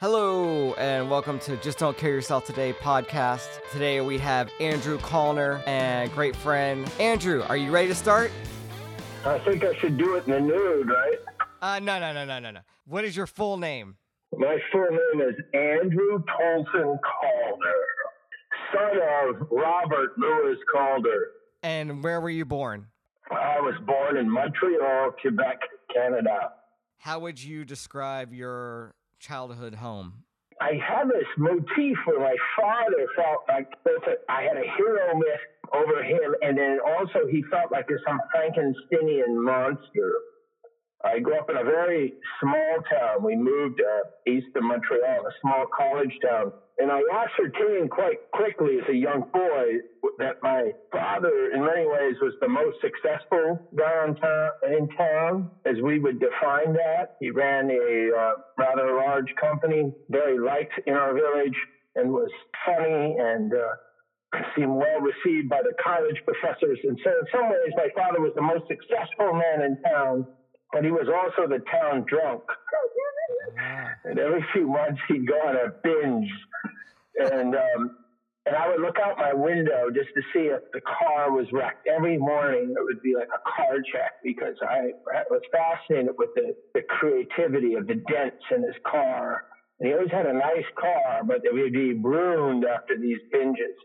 Hello, and welcome to Just Don't Kill Yourself Today podcast. Today we have Andrew Calder and great friend. Andrew, are you ready to start? I think I should do it in the nude, right? Uh, no, no, no, no, no, no. What is your full name? My full name is Andrew Tolson Calder, son of Robert Lewis Calder. And where were you born? I was born in Montreal, Quebec, Canada. How would you describe your childhood home? I had this motif where my father felt like I had a hero myth over him, and then also he felt like there's some Frankensteinian monster. I grew up in a very small town. We moved uh, east of Montreal, a small college town. And I ascertained quite quickly as a young boy that my father, in many ways, was the most successful guy in town, in town as we would define that. He ran a uh, rather large company, very liked in our village, and was funny and uh, seemed well received by the college professors. And so, in some ways, my father was the most successful man in town but he was also the town drunk. And every few months he'd go on a binge, and um, and I would look out my window just to see if the car was wrecked. Every morning it would be like a car check because I, I was fascinated with the, the creativity of the dents in his car. And he always had a nice car, but it would be ruined after these binges.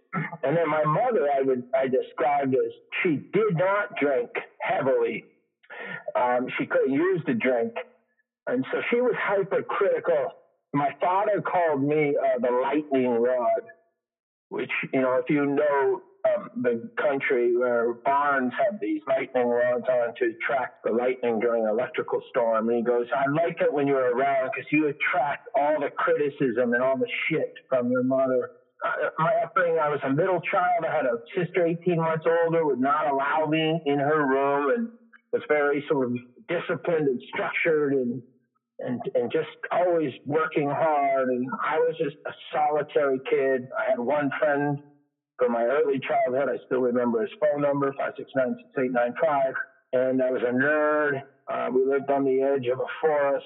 And then my mother, I would I described as she did not drink heavily um, she couldn't use the drink. And so she was hypercritical. My father called me uh, the lightning rod, which, you know, if you know um, the country where barns have these lightning rods on to track the lightning during an electrical storm. And he goes, I like it when you're around because you attract all the criticism and all the shit from your mother. Uh, my upbringing, I was a middle child. I had a sister 18 months older, would not allow me in her room. And was very sort of disciplined and structured and and and just always working hard. And I was just a solitary kid. I had one friend from my early childhood. I still remember his phone number five six nine six eight nine five. And I was a nerd. Uh, we lived on the edge of a forest.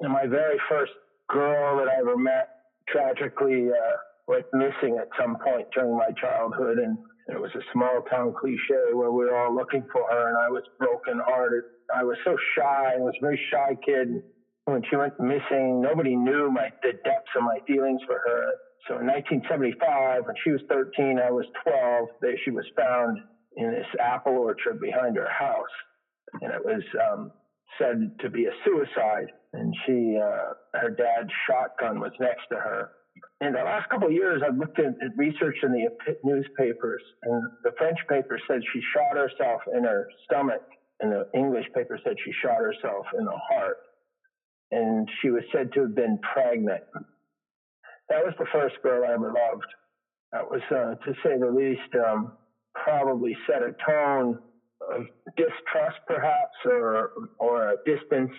And my very first girl that I ever met tragically uh, went missing at some point during my childhood. And it was a small town cliche where we were all looking for her, and I was broken hearted. I was so shy. I was a very shy kid. When she went missing, nobody knew my the depths of my feelings for her. So in 1975, when she was 13, I was 12. There she was found in this apple orchard behind her house, and it was um, said to be a suicide. And she, uh, her dad's shotgun was next to her in the last couple of years, I've looked at research in the newspapers, and the French paper said she shot herself in her stomach, and the English paper said she shot herself in the heart, and she was said to have been pregnant. That was the first girl I ever loved. That was, uh, to say the least, um, probably set a tone of distrust, perhaps, or or a distance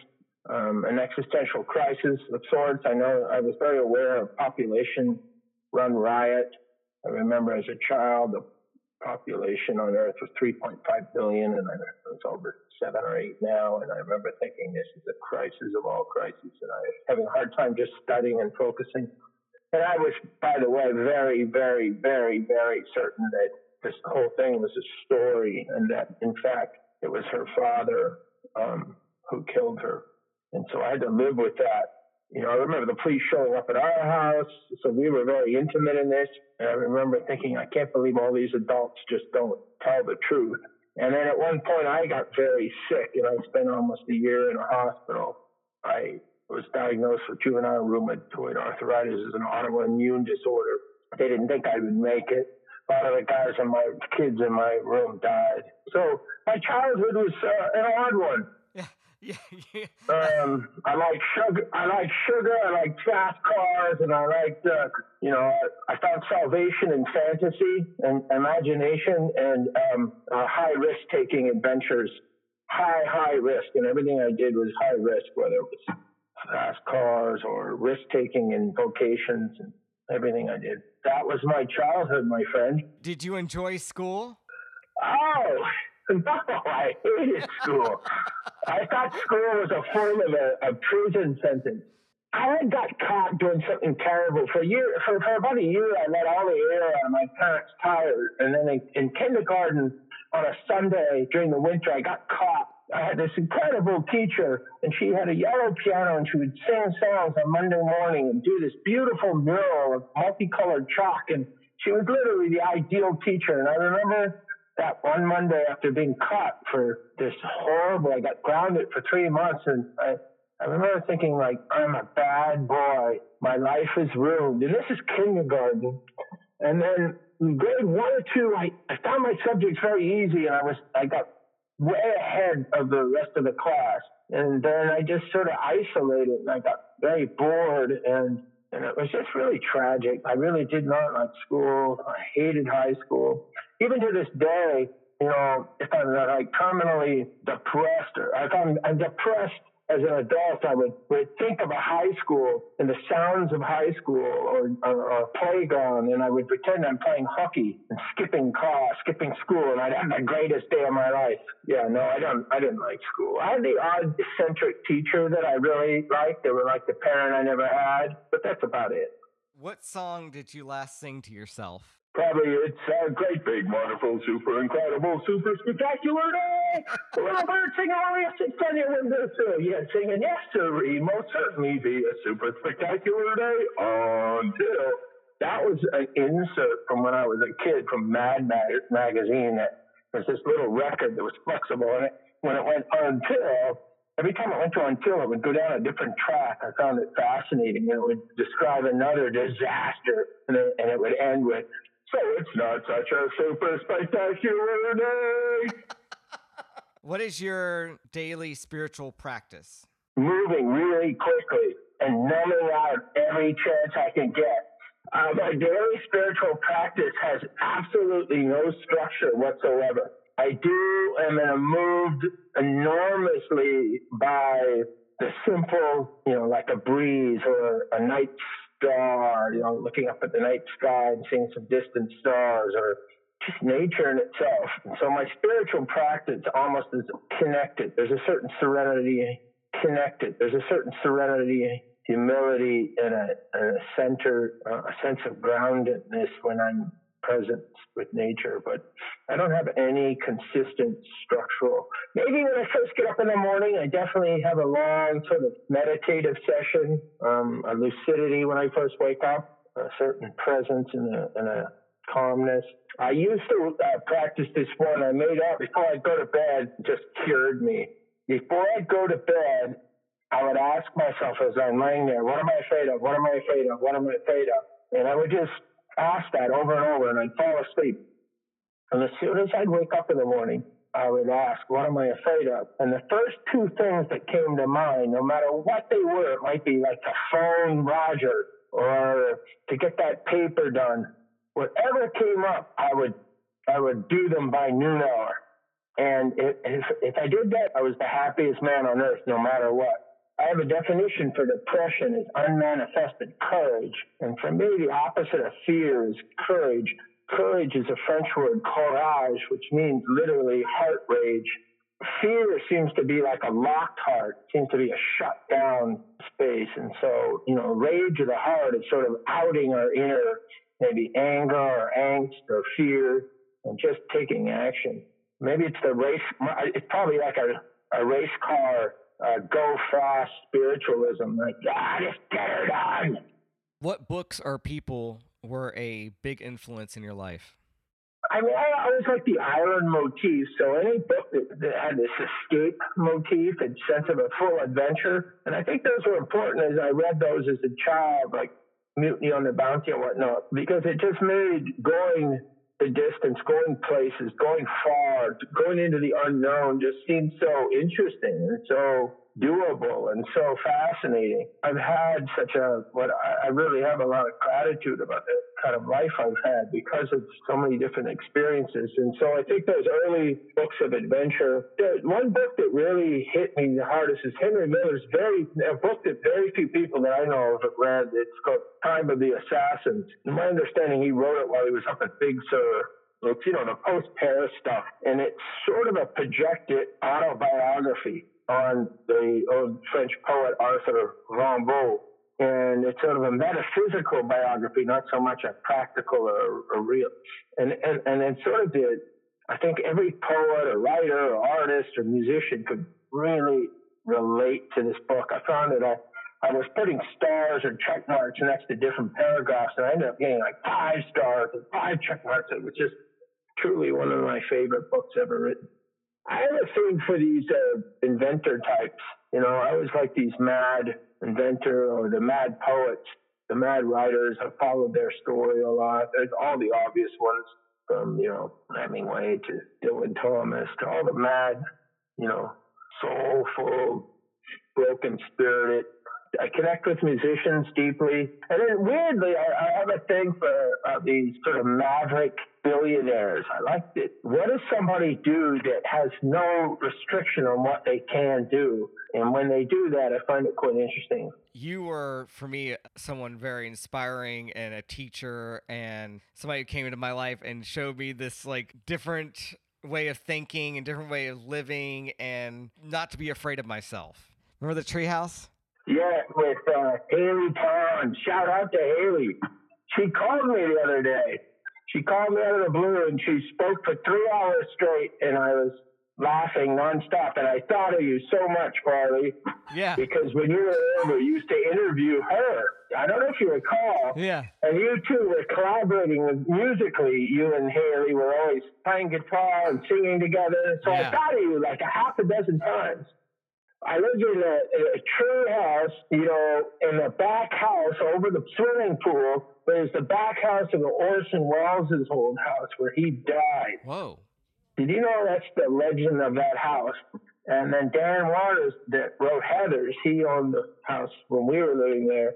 um, an existential crisis of sorts. I know I was very aware of population run riot. I remember as a child, the population on Earth was 3.5 billion, and I it's over seven or eight now. And I remember thinking this is a crisis of all crises, and I was having a hard time just studying and focusing. And I was, by the way, very, very, very, very certain that this whole thing was a story, and that in fact it was her father um, who killed her. And so I had to live with that. You know, I remember the police showing up at our house. So we were very intimate in this. And I remember thinking, I can't believe all these adults just don't tell the truth. And then at one point I got very sick and I spent almost a year in a hospital. I was diagnosed with juvenile rheumatoid arthritis as an autoimmune disorder. They didn't think I would make it. A lot of the guys and my kids in my room died. So my childhood was uh, an odd one. Yeah, yeah. um, I like sugar. I like sugar. I like fast cars, and I like, uh, you know, I, found salvation in fantasy and imagination and um, uh, high risk taking adventures. High, high risk, and everything I did was high risk, whether it was fast cars or risk taking in vocations and everything I did. That was my childhood, my friend. Did you enjoy school? Oh, No, I hated school. I thought school was a form of a, a prison sentence. I had got caught doing something terrible for year. For, for about a year, I let all the air out of my parents' tires, and then in, in kindergarten on a Sunday during the winter, I got caught. I had this incredible teacher, and she had a yellow piano, and she would sing songs on Monday morning and do this beautiful mural of multicolored chalk. And she was literally the ideal teacher. And I remember that one Monday after being caught for this horrible, I got grounded for three months, and I, I remember thinking like, I'm a bad boy. My life is ruined. And this is kindergarten. And then in grade one or two, I, I found my subjects very easy, and I was I got way ahead of the rest of the class. And then I just sort of isolated, and I got very bored, and and it was just really tragic. I really did not like school. I hated high school. Even to this day, you know, if I'm like terminally depressed or if I'm, I'm depressed as an adult, I would, would think of a high school and the sounds of high school or, or, or playground, and I would pretend I'm playing hockey and skipping class, skipping school, and I'd have the greatest day of my life. Yeah, no, I don't. I didn't like school. I had the odd eccentric teacher that I really liked. They were like the parent I never had, but that's about it. What song did you last sing to yourself? Probably it's a great, big, wonderful, super incredible, super spectacular day. Little bird singing on the sits on your windowsill. Yeah, singing yes, sir, most certainly be a super spectacular day until. That was an insert from when I was a kid from Mad Mag- magazine. That was this little record that was flexible, and it, when it went until, every time it went to until, it would go down a different track. I found it fascinating, and it would describe another disaster, and it, and it would end with so it's not such a super spectacular day. what is your daily spiritual practice? Moving really quickly and numbing out every chance I can get. Uh, my daily spiritual practice has absolutely no structure whatsoever. I do am moved enormously by the simple, you know, like a breeze or a night's star, you know, looking up at the night sky and seeing some distant stars or just nature in itself. And so my spiritual practice almost is connected. There's a certain serenity connected. There's a certain serenity, humility, and a, and a center, uh, a sense of groundedness when I'm present with nature, but I don't have any consistent structural. Maybe when I first get up in the morning, I definitely have a long sort of meditative session, um, a lucidity when I first wake up, a certain presence and a, and a calmness. I used to uh, practice this one I made up before I'd go to bed, just cured me. Before I'd go to bed, I would ask myself as I'm laying there, what am I afraid of? What am I afraid of? What am I afraid of? And I would just ask that over and over, and I'd fall asleep. And as soon as I'd wake up in the morning, I would ask, What am I afraid of? And the first two things that came to mind, no matter what they were, it might be like to phone Roger or to get that paper done. Whatever came up, I would I would do them by noon hour. And if, if I did that, I was the happiest man on earth, no matter what. I have a definition for depression as unmanifested courage. And for me, the opposite of fear is courage. Courage is a French word, courage, which means literally heart rage. Fear seems to be like a locked heart, seems to be a shut down space. And so, you know, rage of the heart is sort of outing our inner maybe anger or angst or fear and just taking action. Maybe it's the race, it's probably like a, a race car uh, go fast spiritualism. Like, ah, just get it done. What books or people were a big influence in your life? I mean, I always like the island motif. So any book that, that had this escape motif and sense of a full adventure, and I think those were important as I read those as a child, like Mutiny on the Bounty and whatnot, because it just made going the distance, going places, going far, going into the unknown just seemed so interesting and so doable and so fascinating. I've had such a what I really have a lot of gratitude about the kind of life I've had because of so many different experiences. And so I think those early books of adventure. One book that really hit me the hardest is Henry Miller's very a book that very few people that I know of have read. It's called Time of the Assassins. In my understanding, he wrote it while he was up at Big Sur it's you know the post Paris stuff, and it's sort of a projected autobiography on the old French poet Arthur Rimbaud. And it's sort of a metaphysical biography, not so much a practical or, or real. And, and, and it sort of did, I think every poet or writer or artist or musician could really relate to this book. I found that I, I was putting stars or check marks next to different paragraphs, and I ended up getting like five stars and five check marks. It was just truly one of my favorite books ever written. I have a thing for these uh, inventor types. You know, I always like these mad inventor or the mad poets, the mad writers. I followed their story a lot. There's all the obvious ones from, you know, Hemingway to Dylan Thomas to all the mad, you know, soulful, broken spirited. I connect with musicians deeply. And then weirdly, I, I have a thing for uh, these sort of maverick billionaires. I like it. What does somebody do that has no restriction on what they can do? And when they do that, I find it quite interesting. You were, for me, someone very inspiring and a teacher and somebody who came into my life and showed me this like different way of thinking and different way of living and not to be afraid of myself. Remember the treehouse? Yeah, with uh, Haley Pond. Shout out to Haley. She called me the other day. She called me out of the blue and she spoke for three hours straight, and I was laughing nonstop. And I thought of you so much, Farley. Yeah. Because when you were over, you used to interview her. I don't know if you recall. Yeah. And you two were collaborating with musically. You and Haley were always playing guitar and singing together. So Yeah. I thought of you like a half a dozen times. I lived in a, a tree house, you know, in the back house over the swimming pool. There's the back house of the Orson Welles' old house where he died. Whoa. Did you know that's the legend of that house? And then Dan Waters that wrote Heathers, he owned the house when we were living there.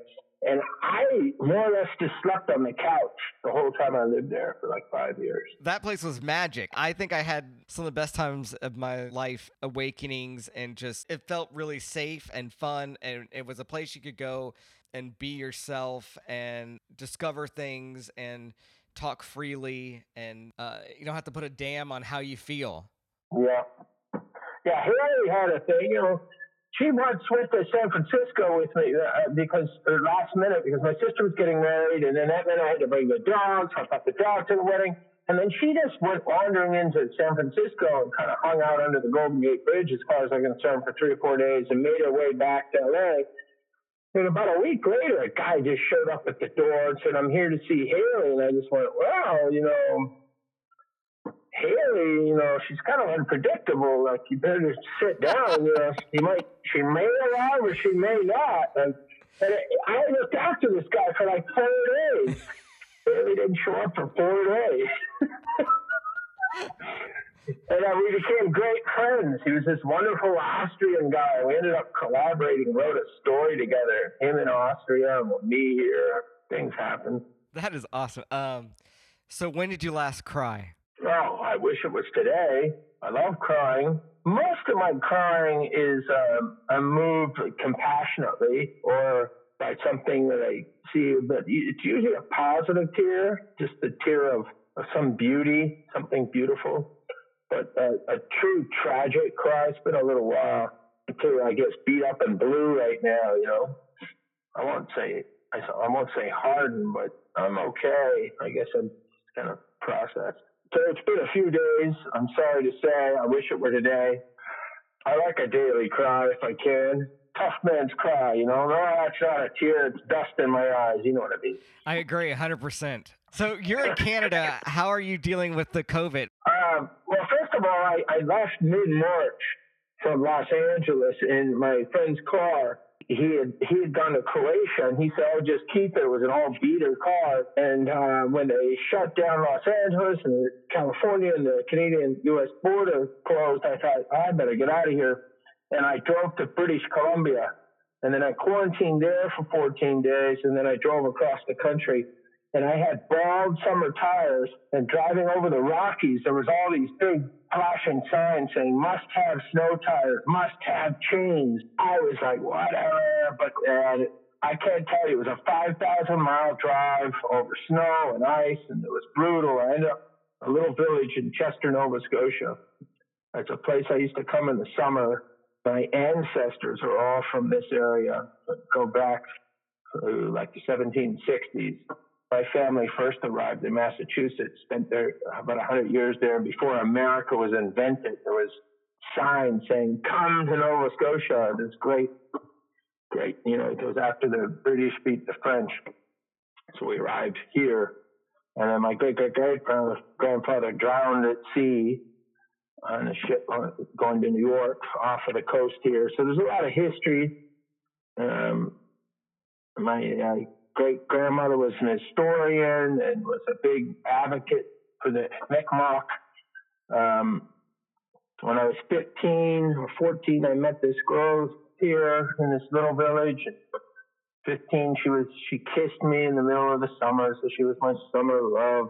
And I more or less just slept on the couch the whole time I lived there for like five years. That place was magic. I think I had some of the best times of my life, awakenings, and just it felt really safe and fun. And it was a place you could go and be yourself and discover things and talk freely. And uh, you don't have to put a damn on how you feel. Yeah. Yeah, Hillary had a thing, you know. She once went to San Francisco with me uh, because, or last minute, because my sister was getting married, and then that meant I had to bring the dogs. I brought the dog to the wedding. And then she just went wandering into San Francisco and kind of hung out under the Golden Gate Bridge, as far as I'm concerned, for three or four days and made her way back to LA. And about a week later, a guy just showed up at the door and said, I'm here to see Haley. And I just went, well, you know, Haley, you know, she's kind of unpredictable. Like, you better just sit down. You know, she might, she may arrive or she may not. And, and I looked after this guy for like four days. Haley didn't show up for four days. and uh, we became great friends. He was this wonderful Austrian guy. We ended up collaborating, wrote a story together. Him in Austria and me here. Things happened. That is awesome. Um, so when did you last cry? Oh, I wish it was today. I love crying. Most of my crying is um, I'm moved compassionately or by something that I see, but it's usually a positive tear, just a tear of, of some beauty, something beautiful. But a, a true tragic cry, it's been a little while until I get beat up and blue right now, you know. I won't say I, I won't say hardened, but I'm okay. I guess I'm kind of processed. So it's been a few days. I'm sorry to say. I wish it were today. I like a daily cry if I can. Tough man's cry, you know. No, that's not a tear. It's dust in my eyes. You know what I mean. I agree 100%. So you're in Canada. How are you dealing with the COVID? Um, well, first of all, I, I left mid March from Los Angeles in my friend's car. He had he had gone to Croatia, and he said, "Oh, just keep it." It was an all beater car. And uh, when they shut down Los Angeles and California and the Canadian-U.S. border closed, I thought I better get out of here. And I drove to British Columbia, and then I quarantined there for 14 days, and then I drove across the country and I had bald summer tires. And driving over the Rockies, there was all these big flashing signs saying "must have snow tires, must have chains." I was like, whatever, but I can't tell you. It was a 5,000 mile drive over snow and ice, and it was brutal. I ended up a little village in Chester, Nova Scotia. It's a place I used to come in the summer. My ancestors are all from this area. Go back to like the 1760s. My family first arrived in Massachusetts, spent there about 100 years there. Before America was invented, there was signs saying, come to Nova Scotia. This great, great, you know, it goes after the British beat the French. So we arrived here. And then my great great great grandfather drowned at sea on a ship going to New York off of the coast here. So there's a lot of history. Um, my uh, great grandmother was an historian and was a big advocate for the Mi'kmaq. Um, when I was 15 or 14, I met this girl here in this little village. 15, she was she kissed me in the middle of the summer, so she was my summer love.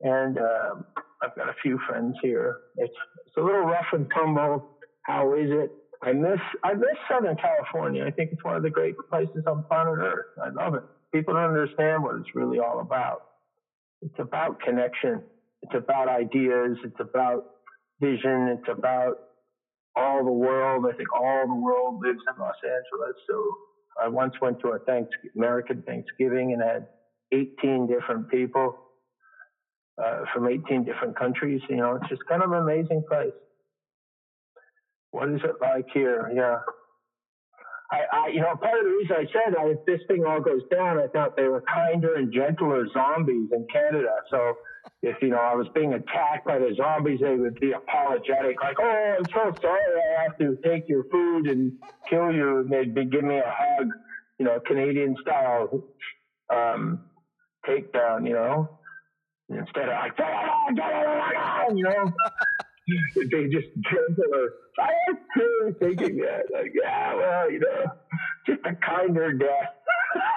And uh, I've got a few friends here. It's it's a little rough and tumble. How is it? I miss I miss Southern California. I think it's one of the great places on planet Earth. I love it. People don't understand what it's really all about. It's about connection. It's about ideas. It's about vision. It's about all the world. I think all the world lives in Los Angeles. So I once went to a thanks American Thanksgiving and had 18 different people uh, from 18 different countries. You know, it's just kind of an amazing place. What is it like here? Yeah. I, I, you know, part of the reason I said that if this thing all goes down, I thought they were kinder and gentler zombies in Canada. So if, you know, I was being attacked by the zombies, they would be apologetic, like, oh, I'm so sorry I have to take your food and kill you. And they'd be giving me a hug, you know, Canadian style um, takedown, you know, instead of like, you know they just gentler. I was too thinking that, like, yeah, well, you know, just a kinder death.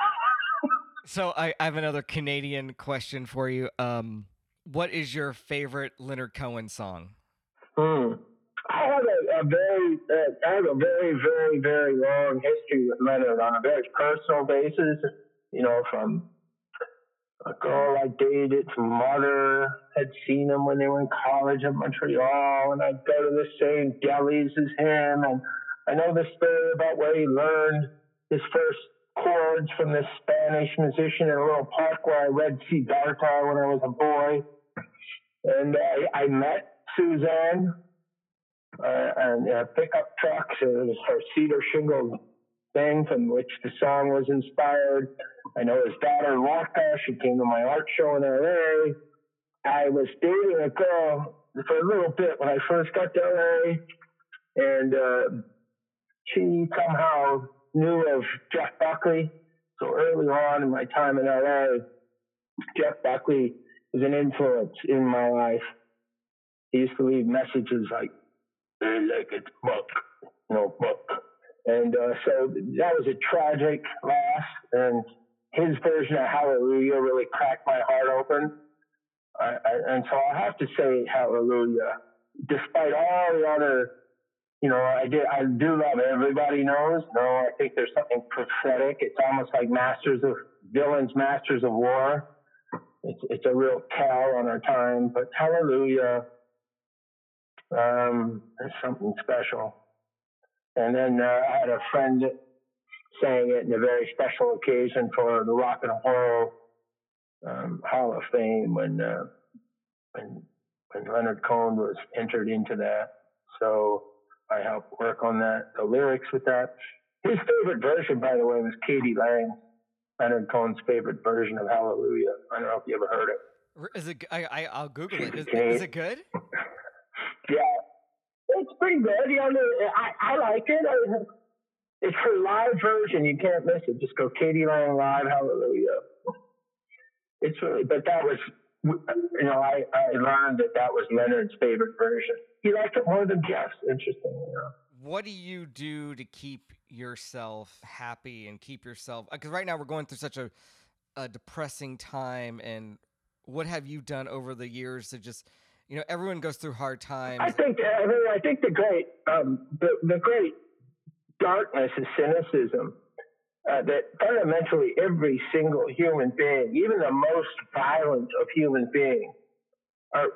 so I, I have another Canadian question for you. Um, what is your favorite Leonard Cohen song? Hmm. I have a, a very, uh, I have a very, very, very long history with Leonard on a very personal basis. You know, from a girl I dated, mother had seen him when they were in college at Montreal, and I'd go to the same delis as him. And I know the story about where he learned his first chords from this Spanish musician in a little park where I read Siddhartha when I was a boy. And I, I met Suzanne uh, and uh, pickup trucks. It was her cedar shingle thing from which the song was inspired. I know his daughter Lorca, she came to my art show in LA. I was dating a girl for a little bit when I first got to LA, and uh, she somehow knew of Jeff Buckley. So early on in my time in LA, Jeff Buckley was an influence in my life. He used to leave messages like, "Hey, like it's Buck, you know, Buck." And uh, so that was a tragic loss. And his version of Hallelujah really cracked my heart open. I, I, and so I have to say Hallelujah, despite all the other, you know, I did, I do love Everybody Knows. No, I think there's something prophetic. It's almost like Masters of Villains, Masters of War. It's, it's a real tell on our time, but Hallelujah, um, is something special. And then uh, I had a friend sang it in a very special occasion for the Rock and Roll um, Hall of Fame when, uh, when when Leonard Cohen was entered into that. So I helped work on that, the lyrics with that. His favorite version, by the way, was k.d. lang, Leonard Cohen's favorite version of Hallelujah. I don't know if you ever heard it. Is it? I, I will Google it. Is, is it good? yeah, it's pretty good. You know, I, I like it. I, it's her live version. You can't miss it. Just go k.d. lang live. Hallelujah. It's really, but that was, you know, I, I learned that that was Leonard's favorite version. He liked it more than Jeff's, interestingly enough. What do you do to keep yourself happy and keep yourself? Because right now we're going through such a, a depressing time. And what have you done over the years to just you know, everyone goes through hard times. I think I, mean, I think the great um, the, the great darkness is cynicism. Uh, that fundamentally every single human being, even the most violent of human beings, are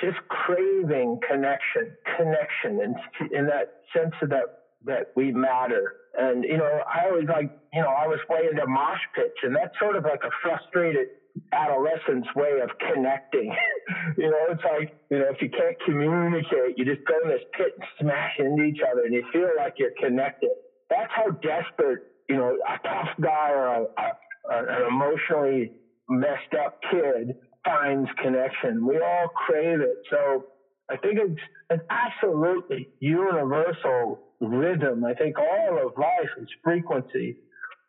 just craving connection, connection, and in that sense of that that we matter. And, you know, I always like, you know, I was way into mosh pits and that's sort of like a frustrated adolescent's way of connecting. you know, it's like, you know, if you can't communicate, you just go in this pit and smash into each other and you feel like you're connected. That's how desperate, you know, a tough guy or a, a, an emotionally messed up kid finds connection. We all crave it. So I think it's an absolutely universal rhythm. I think all of life is frequency.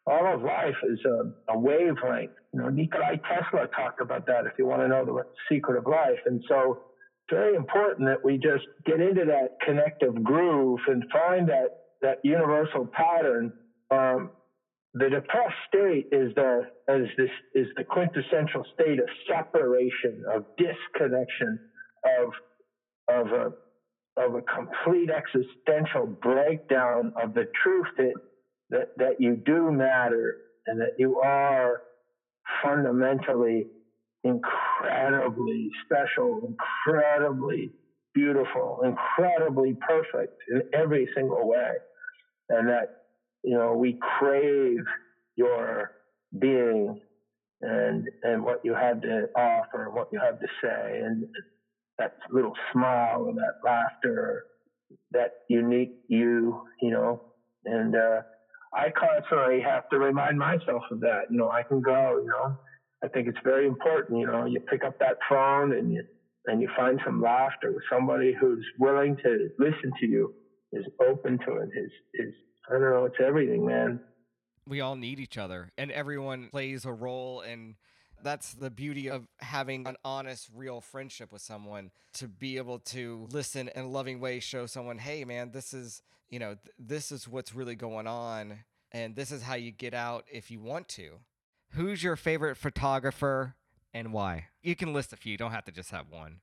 All of life is a, a wavelength. You know, Nikolai Tesla talked about that if you want to know the secret of life. And so it's very important that we just get into that connective groove and find that, that universal pattern. Um, the depressed state is the is this is the quintessential state of separation, of disconnection, of of a of a complete existential breakdown of the truth that that, that you do matter and that you are fundamentally incredibly special, incredibly beautiful, incredibly perfect in every single way. And that you know, we crave your being and and what you have to offer, what you have to say, and that little smile and that laughter, that unique you, you know, and uh, I constantly have to remind myself of that. You know, I can go. You know, I think it's very important. You know, you pick up that phone and you and you find some laughter with somebody who's willing to listen to you, is open to it, is is I don't know. It's everything, man. We all need each other, and everyone plays a role. And that's the beauty of having an honest, real friendship with someone to be able to listen in a loving way, show someone, hey, man, this is, you know, th- this is what's really going on. And this is how you get out if you want to. Who's your favorite photographer and why? You can list a few. You don't have to just have one.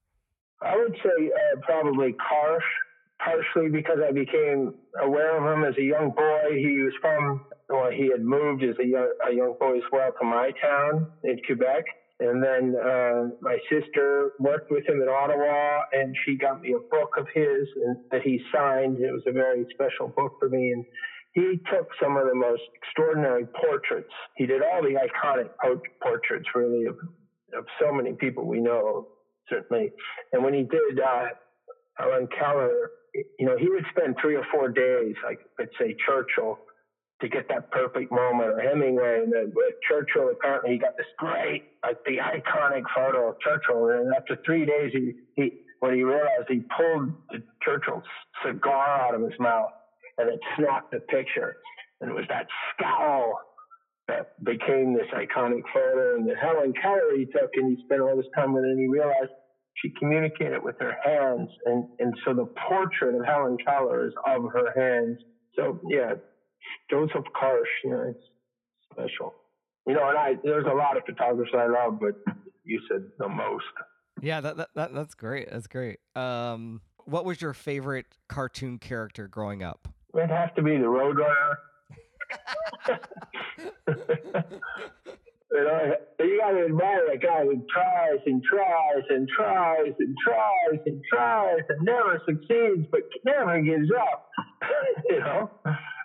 I would say uh, probably Karsh partially because I became aware of him as a young boy. He was from, or he had moved as a young, a young boy as well to my town in Quebec. And then uh, my sister worked with him in Ottawa, and she got me a book of his and, that he signed. It was a very special book for me. And he took some of the most extraordinary portraits. He did all the iconic portraits, really, of, of so many people we know, certainly. And when he did uh, Helen Keller, you know, he would spend three or four days, like let's say Churchill, to get that perfect moment, or Hemingway. And then with Churchill, apparently he got this great, like the iconic photo of Churchill. And after three days, he, he when he realized he pulled the Churchill's cigar out of his mouth and it snapped the picture. And it was that scowl that became this iconic photo. And the Helen Keller he took, and he spent all this time with it, and he realized she communicated with her hands, and and so the portrait of Helen Keller is of her hands. So yeah, Joseph Karsh, you know, it's special. You know, and I there's a lot of photographers I love, but you said the most. Yeah, that, that, that that's great. That's great. Um, what was your favorite cartoon character growing up? It has to be the Roadrunner. You know, you got to admire a guy who tries and tries and tries and tries and tries and never succeeds, but never gives up. you know,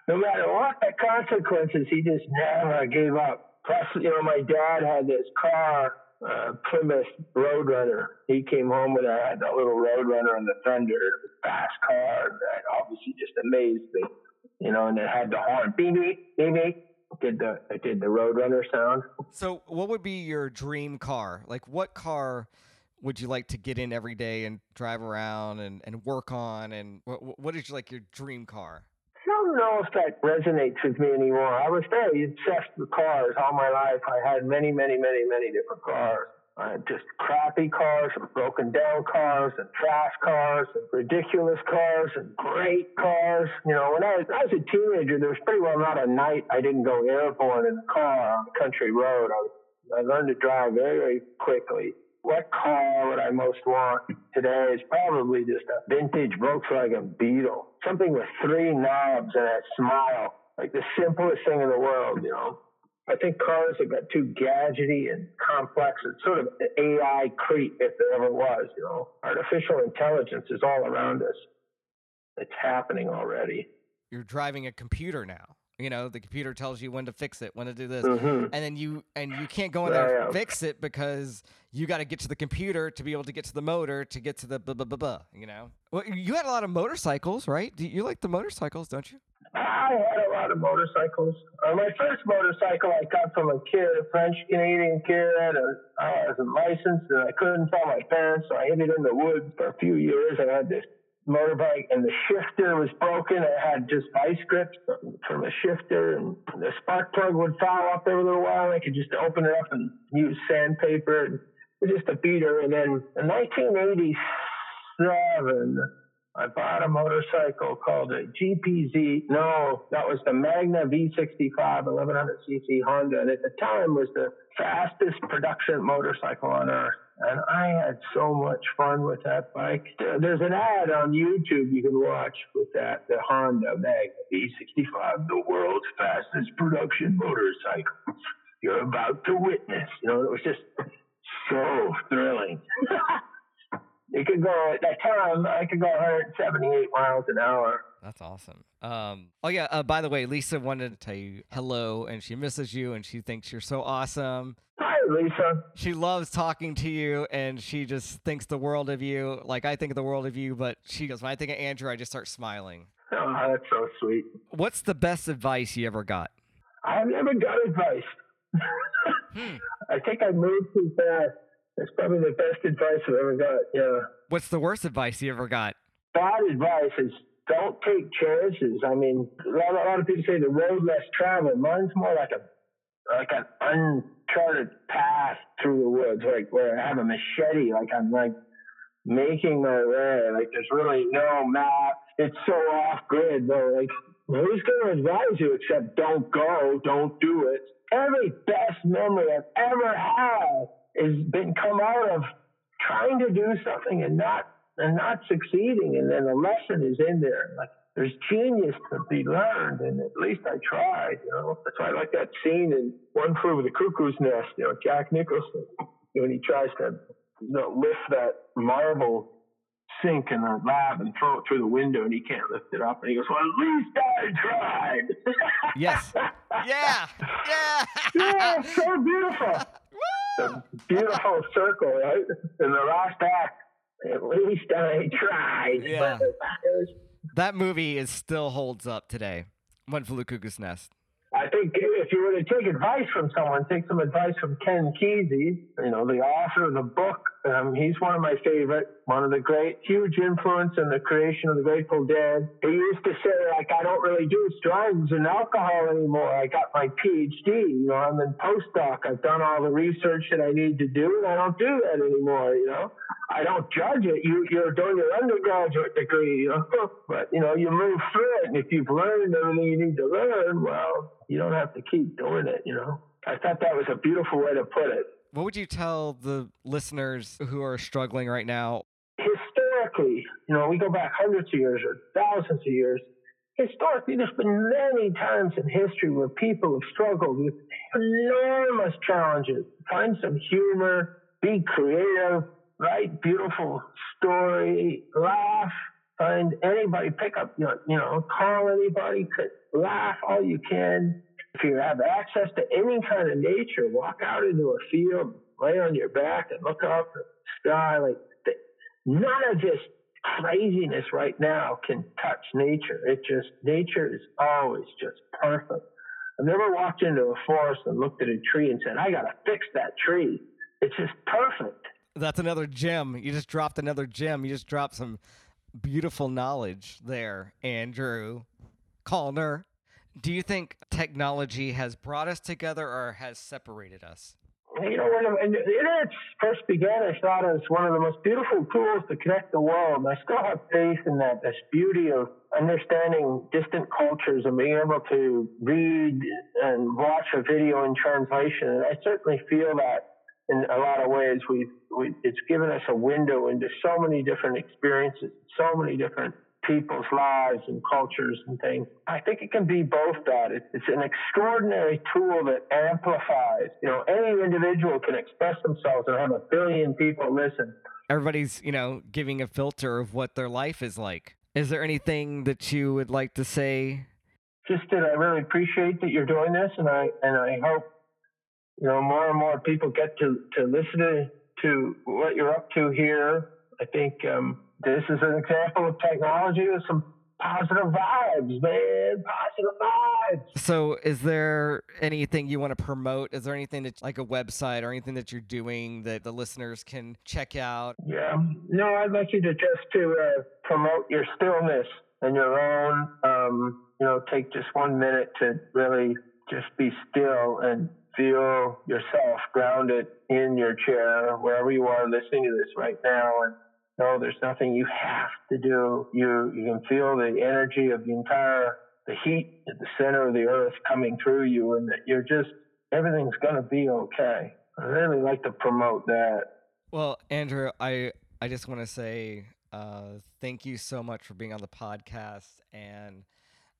no matter what the consequences, he just never gave up. Plus, you know, my dad had this car, uh, Plymouth Roadrunner. He came home with that, had that little Roadrunner and the fender, fast car. That obviously just amazed me. You know, and it had the horn, beep beep beep beep did the I did the Roadrunner sound. So, what would be your dream car? Like, what car would you like to get in every day and drive around and, and work on? And what, what is like your dream car? I don't know if that resonates with me anymore. I was very obsessed with cars all my life. I had many, many, many, many different cars. Uh, just crappy cars and broken down cars and trash cars and ridiculous cars and great cars. You know, when I was, I was a teenager, there was pretty well not a night I didn't go airborne in a car on a country road. I, I learned to drive very, very quickly. What car would I most want today is probably just a vintage Volkswagen Beetle. Something with three knobs and a smile. Like the simplest thing in the world, you know. I think cars have got too gadgety and complex. It's sort of AI creep if there ever was. You know, artificial intelligence is all around us. It's happening already. you're driving a computer now. You know, the computer tells you when to fix it, when to do this. hmm And then you and you can't go in there and fix it because you got to get to the computer to be able to get to the motor to get to the blah blah blah blah. You know, well, you had a lot of motorcycles, right? Do you like the motorcycles, don't you? I had a lot of motorcycles. Uh, my first motorcycle I got from a kid, a French Canadian kid. A, I wasn't licensed and I couldn't tell my parents, so I hid it in the woods for a few years. I had this motorbike and the shifter was broken. I had just vice grips from, a shifter and the spark plug would foul up every little while. I could just open it up and use sandpaper and it just a beater. And then in 1987, I bought a motorcycle called a GPZ. No, that was the Magna V65 1100cc Honda, and at the time was the fastest production motorcycle on earth. And I had so much fun with that bike. Uh, there's an ad on YouTube you can watch with that, the Honda Magna V65, the world's fastest production motorcycle. You're about to witness. You know, it was just so thrilling. it could go at that time. I could go 178 miles an hour. That's awesome. Um, oh yeah. Uh, by the way, Lisa wanted to tell you hello, and she misses you, and she thinks you're so awesome. Hi, Lisa. She loves talking to you, and she just thinks the world of you. Like I think the world of you, but she goes, when I think of Andrew, I just start smiling. Oh, that's so sweet. What's the best advice you ever got? I've never got advice. Hmm. I think I moved too fast. That's probably the best advice I've ever got. Yeah. What's the worst advice you ever got? Bad advice is don't take chances. I mean, a lot, a lot of people say the road less traveled. Mine's more like a like an uncharted path through the woods, like where I have a machete, like I'm like making my way. Like there's really no map. It's so off grid though. Like who's going to advise you except don't go, don't do it. Every best memory I've ever had has been come out of trying to do something and not and not succeeding, and then the lesson is in there. Like there's genius to be learned, and at least I tried. You know, that's why I like that scene in One Flew Over the Cuckoo's Nest. You know, Jack Nicholson when he tries to you know, lift that marble sink in the lab and throw it through the window, and he can't lift it up, and he goes, "Well, at least I tried." Yes. Yeah. Yeah. yeah, so beautiful. The beautiful circle, right? In the last act, at least I tried. Yeah. That movie is still holds up today. One flew cuckoo's nest. I think if you were to take advice from someone, take some advice from Ken Kesey, you know, the author of the book. Um, he's one of my favorite, one of the great, huge influence in the creation of the Grateful Dead. He used to say, like, I don't really do drugs and alcohol anymore. I got my PhD, you know, I'm in postdoc. I've done all the research that I need to do, and I don't do that anymore, you know. I don't judge it. You, you're doing your undergraduate degree, you know, but, you know, you move through it, and if you've learned everything you need to learn, well, you don't have to keep doing it, you know. I thought that was a beautiful way to put it. What would you tell the listeners who are struggling right now? Historically, you know, we go back hundreds of years or thousands of years. Historically, there's been many times in history where people have struggled with enormous challenges. Find some humor, be creative, write beautiful story, laugh, find anybody, pick up, you know, call anybody, laugh all you can. If you have access to any kind of nature, walk out into a field, lay on your back and look up at the sky. Like none of this craziness right now can touch nature. It just nature is always just perfect. I've never walked into a forest and looked at a tree and said, "I got to fix that tree." It's just perfect. That's another gem. You just dropped another gem. You just dropped some beautiful knowledge there, Andrew Calder. Do you think technology has brought us together or has separated us? You know, when the internet first began, I thought it was one of the most beautiful tools to connect the world. I still have faith in that, this beauty of understanding distant cultures and being able to read and watch a video in translation. And I certainly feel that in a lot of ways. We've, we, it's given us a window into so many different experiences, so many different people's lives and cultures and things. I think it can be both that. It's an extraordinary tool that amplifies. You know, any individual can express themselves and have a billion people listen. Everybody's, you know, giving a filter of what their life is like. Is there anything that you would like to say? Just that I really appreciate that you're doing this, and I and I hope you know more and more people get to to listen to, to what you're up to here. I think um, this is an example of technology with some positive vibes, man. Positive vibes. So, is there anything you want to promote? Is there anything that, like a website or anything that you're doing that the listeners can check out? Yeah. No, I'd like you to just to uh, promote your stillness and your own. Um, you know, take just one minute to really just be still and feel yourself grounded in your chair, wherever you are listening to this right now, and no, there's nothing you have to do. You you can feel the energy of the entire the heat at the center of the earth coming through you, and that you're just everything's gonna be okay. I really like to promote that. Well, Andrew, I I just want to say uh, thank you so much for being on the podcast, and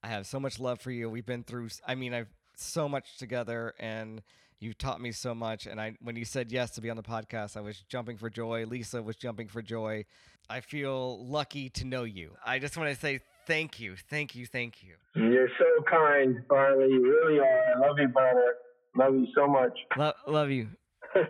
I have so much love for you. We've been through, I mean, I've so much together, and You've taught me so much. And I, when you said yes to be on the podcast, I was jumping for joy. Lisa was jumping for joy. I feel lucky to know you. I just want to say thank you, thank you, thank you. You're so kind, Farley. You really are. I love you, brother. Love you so much. Lo- love you. All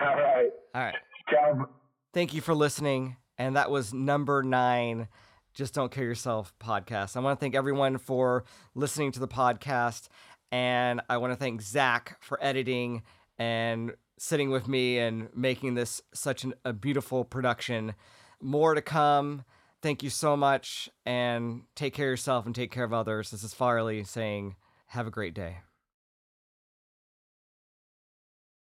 right. All right. Ciao. Thank you for listening. And that was number nine. Just Don't Kill Yourself podcast. I want to thank everyone for listening to the podcast. And I want to thank Zach for editing and sitting with me and making this such an, a beautiful production. More to come. Thank you so much and take care of yourself and take care of others. This is Farley saying, have a great day.